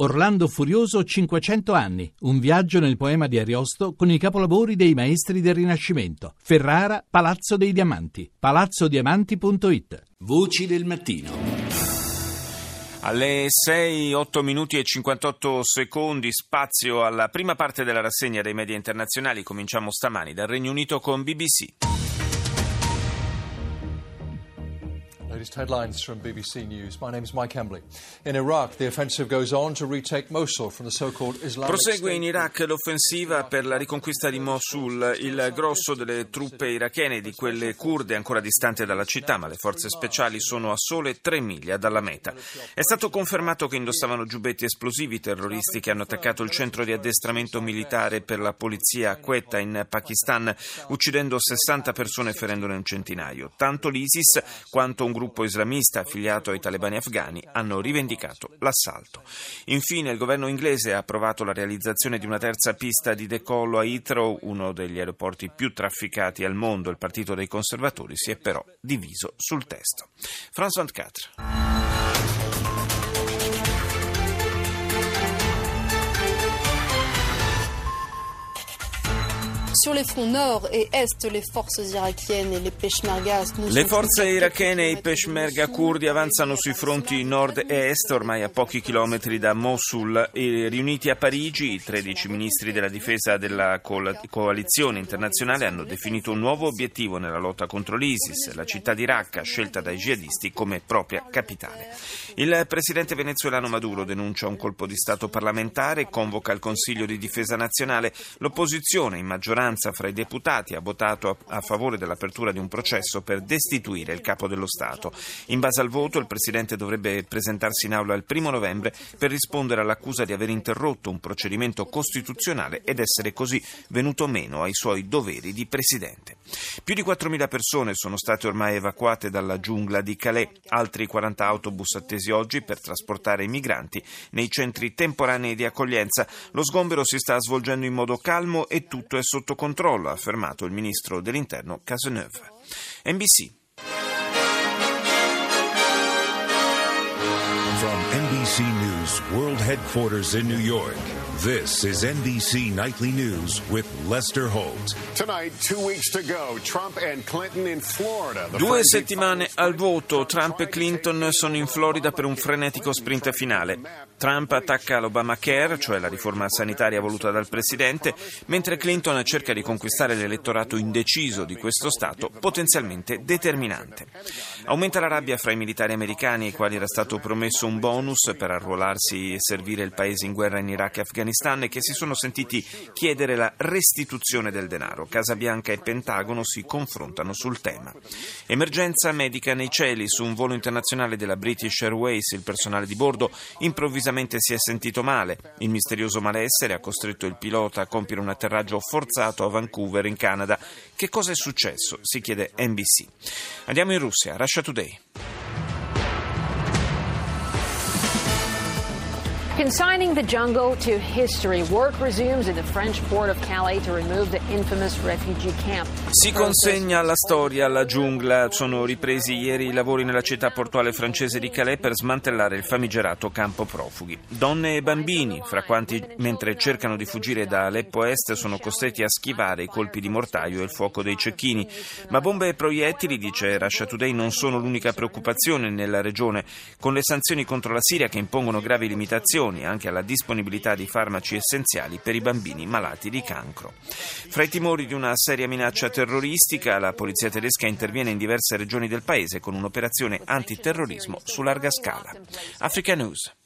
Orlando Furioso 500 anni, un viaggio nel poema di Ariosto con i capolavori dei maestri del Rinascimento. Ferrara, Palazzo dei Diamanti, palazzodiamanti.it. Voci del mattino. Alle 6, 8 minuti e 58 secondi, spazio alla prima parte della rassegna dei media internazionali. Cominciamo stamani dal Regno Unito con BBC. Latest headlines from BBC News. My name is Mike Embley. In Iraq, the offensive goes on to retake Mosul from the so-called Islamic Prosegue in Iraq l'offensiva per la riconquista di Mosul. Il grosso delle truppe irachene e di quelle kurde ancora distante dalla città, ma le forze speciali sono a sole tre miglia dalla meta. È stato confermato che indossavano giubbetti esplosivi i terroristi che hanno attaccato il centro di addestramento militare per la polizia a Quetta in Pakistan, uccidendo 60 persone e ferendone un centinaio. Tanto l'ISIS quanto un gruppo gruppo islamista affiliato ai talebani afghani hanno rivendicato l'assalto. Infine il governo inglese ha approvato la realizzazione di una terza pista di decollo a Heathrow, uno degli aeroporti più trafficati al mondo. Il partito dei conservatori si è però diviso sul testo. François 24. Sur les fronts nord et est, les forze irachienne e le peshmergas... Le forze irachene e i peshmerga kurdi avanzano sui fronti nord e est, ormai a pochi chilometri da Mosul. E riuniti a Parigi, i 13 ministri della difesa della coalizione internazionale hanno definito un nuovo obiettivo nella lotta contro l'ISIS, la città di Raqqa, scelta dai jihadisti come propria capitale. Il presidente venezuelano Maduro denuncia un colpo di Stato parlamentare, convoca il Consiglio di difesa nazionale, l'opposizione in maggioranza maggioranza fra i deputati ha votato a, favore dell'apertura di un processo per destituire il capo dello Stato. In base al voto il Presidente dovrebbe presentarsi in aula il primo novembre per rispondere all'accusa di aver interrotto un procedimento costituzionale ed essere così venuto meno ai suoi doveri di Presidente. Più di 4.000 persone sono state ormai evacuate dalla giungla di Calais, altri 40 autobus attesi oggi per trasportare i migranti nei centri temporanei di accoglienza. Lo sgombero si sta svolgendo in modo calmo e tutto è sotto controllo, ha affermato il ministro dell'Interno Cazeneuve. NBC. From NBC News World Headquarters in New York. This is NBC Nightly News with Lester Holt. Tonight, two weeks to go, Trump and Clinton in Florida. Due settimane al voto, Trump e Clinton sono in Florida per un frenetico sprint finale. Trump attacca l'Obamacare, cioè la riforma sanitaria voluta dal presidente, mentre Clinton cerca di conquistare l'elettorato indeciso di questo Stato, potenzialmente determinante. Aumenta la rabbia fra i militari americani ai quali era stato promesso un bonus per arruolarsi e servire il paese in guerra in Iraq e Afghanistan e che si sono sentiti chiedere la restituzione del denaro. Casa Bianca e Pentagono si confrontano sul tema. Emergenza medica nei cieli. Su un volo internazionale della British Airways il personale di bordo improvvisamente si è sentito male. Il misterioso malessere ha costretto il pilota a compiere un atterraggio forzato a Vancouver in Canada. Che cosa è successo? Si chiede NBC. Andiamo in Russia. Russia Today. Consigning the jungle to history, work resumes in the French port of Calais to remove the infamous refugee camp. Si consegna alla storia la giungla. Sono ripresi ieri i lavori nella città portuale francese di Calais per smantellare il famigerato campo profughi. Donne e bambini, fra quanti mentre cercano di fuggire da Aleppo Est, sono costretti a schivare i colpi di mortaio e il fuoco dei cecchini. Ma bombe e proiettili, dice Russia Today, non sono l'unica preoccupazione nella regione. Con le sanzioni contro la Siria che impongono gravi limitazioni anche alla disponibilità di farmaci essenziali per i bambini malati di cancro. Fra i timori di una seria minaccia terroristica, la polizia tedesca interviene in diverse regioni del paese con un'operazione antiterrorismo su larga scala. Africa News.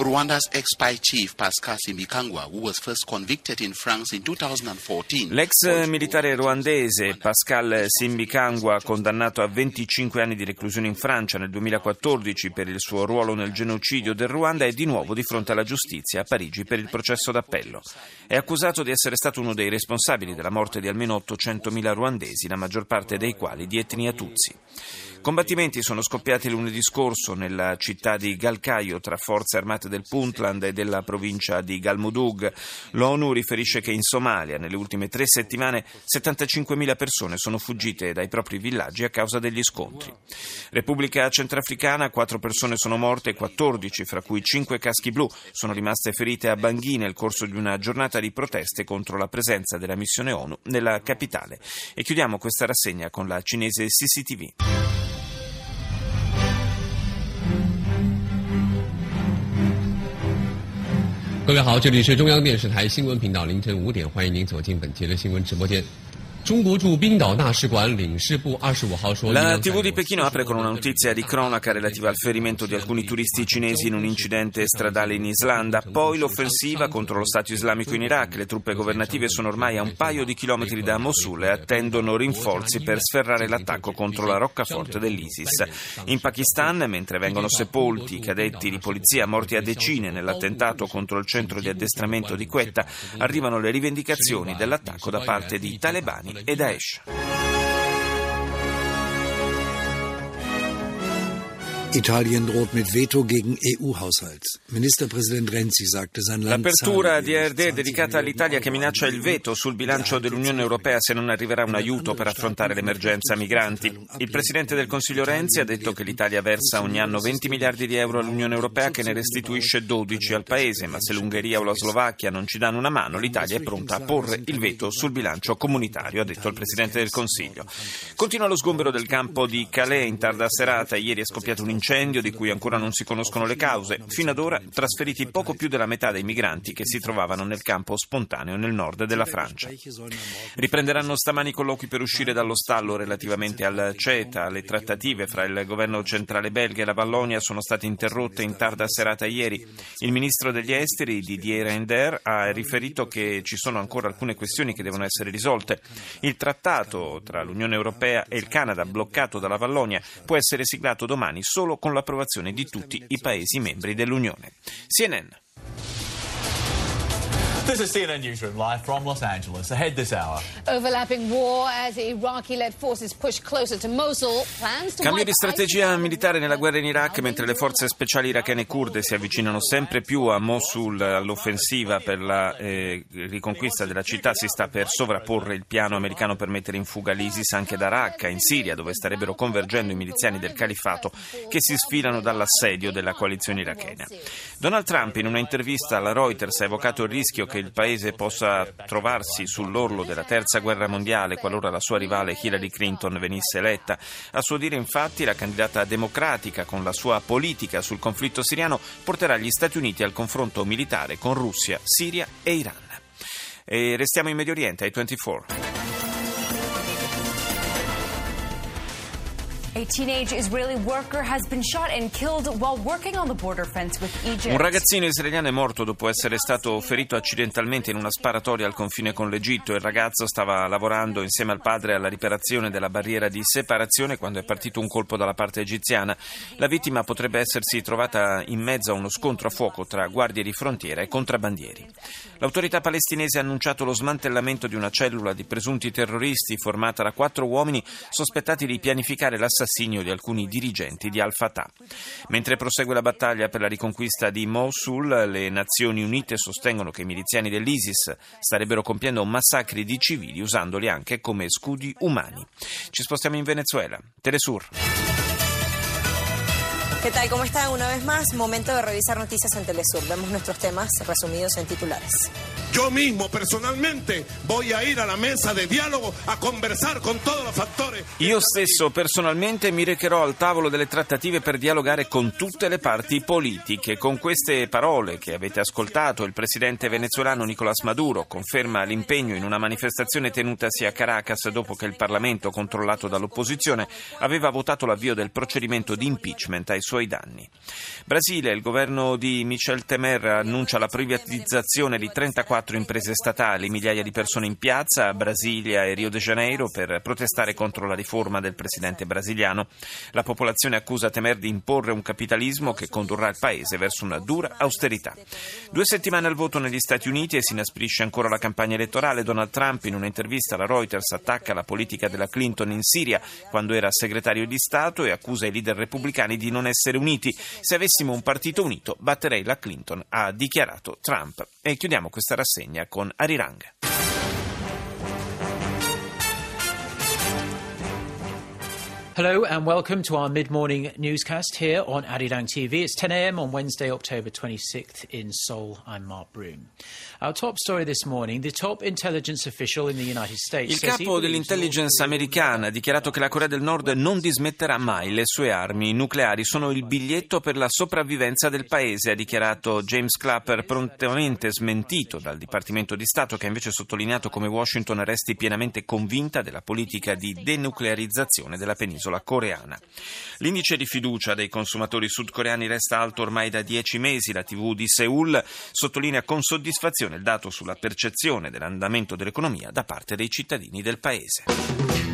Rwanda's ex-spy chief Pascal Simbikangwa, who was first convicted in France in 2014. L'ex militare ruandese Pascal Simbikangwa, condannato a 25 anni di reclusione in Francia nel 2014 per il suo ruolo nel genocidio del Ruanda, è di nuovo di fronte alla giustizia a Parigi per il processo d'appello. È accusato di essere stato uno dei responsabili della morte di almeno 800.000 ruandesi, la maggior parte dei quali di etnia Tutsi. Combattimenti sono scoppiati lunedì scorso nella città di Galkayo tra forze armate del Puntland e della provincia di Galmudug. L'ONU riferisce che in Somalia nelle ultime tre settimane 75.000 persone sono fuggite dai propri villaggi a causa degli scontri. Repubblica Centrafricana, quattro persone sono morte e 14, fra cui cinque caschi blu, sono rimaste ferite a Bangui nel corso di una giornata di proteste contro la presenza della missione ONU nella capitale. E chiudiamo questa rassegna con la cinese CCTV. 各位好，这里是中央电视台新闻频道，凌晨五点，欢迎您走进本节的新闻直播间。La TV di Pechino apre con una notizia di cronaca relativa al ferimento di alcuni turisti cinesi in un incidente stradale in Islanda, poi l'offensiva contro lo Stato islamico in Iraq. Le truppe governative sono ormai a un paio di chilometri da Mosul e attendono rinforzi per sferrare l'attacco contro la roccaforte dell'ISIS. In Pakistan, mentre vengono sepolti i cadetti di polizia morti a decine nell'attentato contro il centro di addestramento di Quetta, arrivano le rivendicazioni dell'attacco da parte di talebani e Daesh. L'apertura di ARD è dedicata all'Italia che minaccia il veto sul bilancio dell'Unione Europea se non arriverà un aiuto per affrontare l'emergenza migranti. Il Presidente del Consiglio Renzi ha detto che l'Italia versa ogni anno 20 miliardi di euro all'Unione Europea che ne restituisce 12 al Paese, ma se l'Ungheria o la Slovacchia non ci danno una mano, l'Italia è pronta a porre il veto sul bilancio comunitario, ha detto il Presidente del Consiglio. Continua lo sgombero del campo di Calais in tarda serata. Ieri è scoppiato un incendio di cui ancora non si conoscono le cause. Fino ad ora trasferiti poco più della metà dei migranti che si trovavano nel campo spontaneo nel nord della Francia. Riprenderanno stamani i colloqui per uscire dallo stallo relativamente al CETA. Le trattative fra il governo centrale belga e la Vallonia sono state interrotte in tarda serata ieri. Il ministro degli esteri, Didier Render, ha riferito che ci sono ancora alcune questioni che devono essere risolte. Il trattato tra l'Unione Europea e il Canada, bloccato dalla Vallonia, può essere siglato domani solo solo con l'approvazione di tutti i Paesi membri dell'Unione. CNN. This is CNN Newsroom live from Los Angeles. Ahead this hour. Overlapping war as Iraqi-led forces push closer to Mosul. Plans to Cambio di strategia militare nella guerra in Iraq mentre le forze speciali irachene kurde si avvicinano sempre più a Mosul all'offensiva per la eh, riconquista della città si sta per sovrapporre il piano americano per mettere in fuga l'ISIS anche da Raqqa in Siria dove starebbero convergendo i miliziani del califato che si sfilano dall'assedio della coalizione irachena. Donald Trump in una intervista alla Reuters ha evocato il rischio che il paese possa trovarsi sull'orlo della terza guerra mondiale qualora la sua rivale Hillary Clinton venisse eletta. A suo dire, infatti, la candidata democratica con la sua politica sul conflitto siriano porterà gli Stati Uniti al confronto militare con Russia, Siria e Iran. E restiamo in Medio Oriente ai 24. Un ragazzino israeliano è morto dopo essere stato ferito accidentalmente in una sparatoria al confine con l'Egitto. Il ragazzo stava lavorando insieme al padre alla riparazione della barriera di separazione quando è partito un colpo dalla parte egiziana. La vittima potrebbe essersi trovata in mezzo a uno scontro a fuoco tra guardie di frontiera e contrabbandieri. L'autorità palestinese ha annunciato lo smantellamento di una cellula di presunti terroristi formata da quattro uomini sospettati di pianificare l'assassinio l'assassinio di alcuni dirigenti di Al-Fatah. Mentre prosegue la battaglia per la riconquista di Mosul, le Nazioni Unite sostengono che i miliziani dell'ISIS starebbero compiendo massacri di civili usandoli anche come scudi umani. Ci spostiamo in Venezuela. Telesur. ¿Qué tal? ¿Cómo están? Una vez más, momento de revisar noticias en Telesur. Vemos nuestros temas resumidos en titulares. Yo mismo personalmente voy a ir a la mesa de dialogo a conversar con todos los fattori. Io stesso personalmente mi recherò al tavolo delle trattative per dialogare con tutte le parti politiche. Con queste parole che avete ascoltato, il presidente venezuelano Nicolás Maduro conferma l'impegno in una manifestazione tenutasi a Caracas dopo che il Parlamento, controllato dall'opposizione, aveva votato l'avvio del procedimento di impeachment ai suoi danni. Brasile, il governo di Michel Temer annuncia la privatizzazione di 34 quattro imprese statali, migliaia di persone in piazza a Brasilia e Rio de Janeiro per protestare contro la riforma del presidente brasiliano. La popolazione accusa Temer di imporre un capitalismo che condurrà il paese verso una dura austerità. Due settimane al voto negli Stati Uniti e si inasprisce ancora la campagna elettorale. Donald Trump in un'intervista alla Reuters attacca la politica della Clinton in Siria quando era segretario di Stato e accusa i leader repubblicani di non essere uniti. Se avessimo un partito unito batterei la Clinton, ha dichiarato Trump. E chiudiamo questa rassegna con Arirang. Hello and welcome to our mid-morning newscast here on Arirang TV. It's 10 a.m. on Wednesday, October 26th in Seoul. I'm Mark Broom. Our top story this morning, the top intelligence official in the United States. Il capo dell'intelligence americana ha dichiarato che la Corea del Nord non dismetterà mai le sue armi nucleari, sono il biglietto per la sopravvivenza del paese, ha dichiarato James Clapper, prontamente smentito dal Dipartimento di Stato che ha invece sottolineato come Washington resti pienamente convinta della politica di denuclearizzazione della penisola penisola coreana. L'indice di fiducia dei consumatori sudcoreani resta alto ormai da dieci mesi. La TV di Seoul sottolinea con soddisfazione il dato sulla percezione dell'andamento dell'economia da parte dei cittadini del paese.